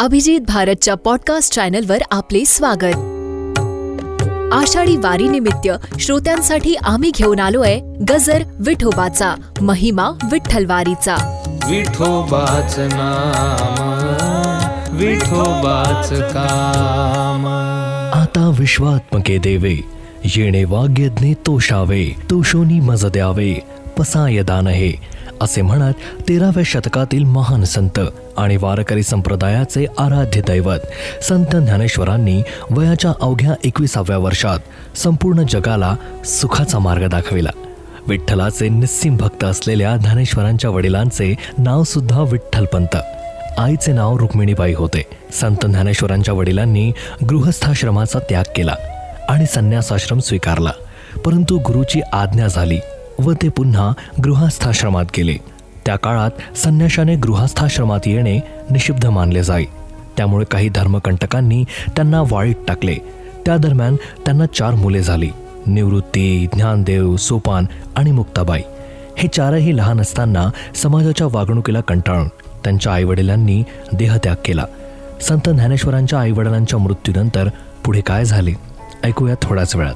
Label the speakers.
Speaker 1: अभिजित भारतच्या पॉडकास्ट चॅनलवर आपले स्वागत. आषाढी वारीनिमित्त श्रोत्यांसाठी आम्ही घेऊन आलोय गजर विठोबाचा महिमा विठ्ठलवारीचा.
Speaker 2: विठोबाच नाम विठोबाच काम.
Speaker 3: आता विश्वात्मके देवे येणे वाग्यज्ञे तोषावे तोषोनी मज द्यावे अपसाय दान आहे. असे म्हणत तेराव्या शतकातील महान संत आणि वारकरी संप्रदायाचे आराध्य दैवत संत ज्ञानेश्वरांनी वयाच्या अवघ्या एकविसाव्या वर्षात संपूर्ण जगाला सुखाचा मार्ग दाखविला. विठ्ठलाचे निस्सिम भक्त असलेल्या ज्ञानेश्वरांच्या वडिलांचे नाव सुद्धा विठ्ठलपंत आईचे नाव रुक्मिणीबाई होते. संत ज्ञानेश्वरांच्या वडिलांनी गृहस्थाश्रमाचा त्याग केला आणि संन्यासाश्रम स्वीकारला. परंतु गुरुची आज्ञा झाली. व ते पुन्हा गृहस्थाश्रमात गेले. त्या काळात संन्याशाने गृहस्थाश्रमात येणे निषिद्ध मानले जाई. त्यामुळे काही धर्मकंटकांनी त्यांना वाळीत टाकले. त्या दरम्यान त्यांना चार मुले झाली. निवृत्ती ज्ञानदेव सोपान आणि मुक्ताबाई. हे चारही लहान असताना समाजाच्या वागणुकीला कंटाळून त्यांच्या आईवडिलांनी देहत्याग केला. संत ज्ञानेश्वरांच्या आईवडिलांच्या मृत्यूनंतर पुढे काय झाले? ऐकूया थोड्याच वेळात.